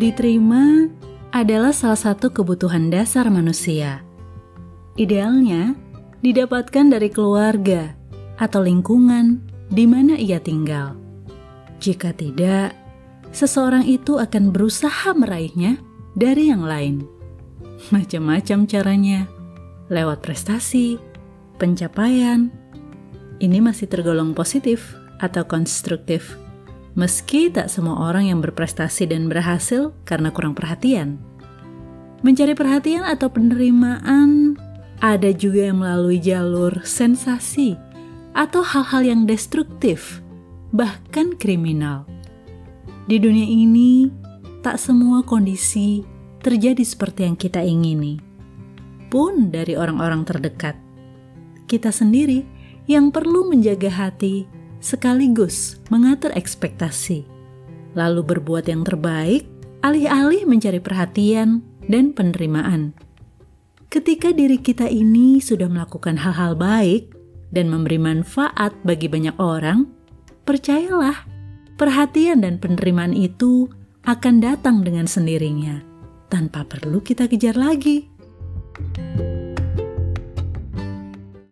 Diterima adalah salah satu kebutuhan dasar manusia. Idealnya didapatkan dari keluarga atau lingkungan di mana ia tinggal. Jika tidak, seseorang itu akan berusaha meraihnya dari yang lain. Macam-macam caranya, lewat prestasi, pencapaian. Ini masih tergolong positif atau konstruktif, meski tak semua orang yang berprestasi dan berhasil karena kurang perhatian. Mencari perhatian atau penerimaan ada juga yang melalui jalur sensasi atau hal-hal yang destruktif, bahkan kriminal. Di dunia ini, tak semua kondisi terjadi seperti yang kita ingini, pun dari orang-orang terdekat. Kita sendiri yang perlu menjaga hati sekaligus mengatur ekspektasi, lalu berbuat yang terbaik alih-alih mencari perhatian dan penerimaan. Ketika diri kita ini sudah melakukan hal-hal baik dan memberi manfaat bagi banyak orang, percayalah, perhatian dan penerimaan itu akan datang dengan sendirinya tanpa perlu kita kejar lagi.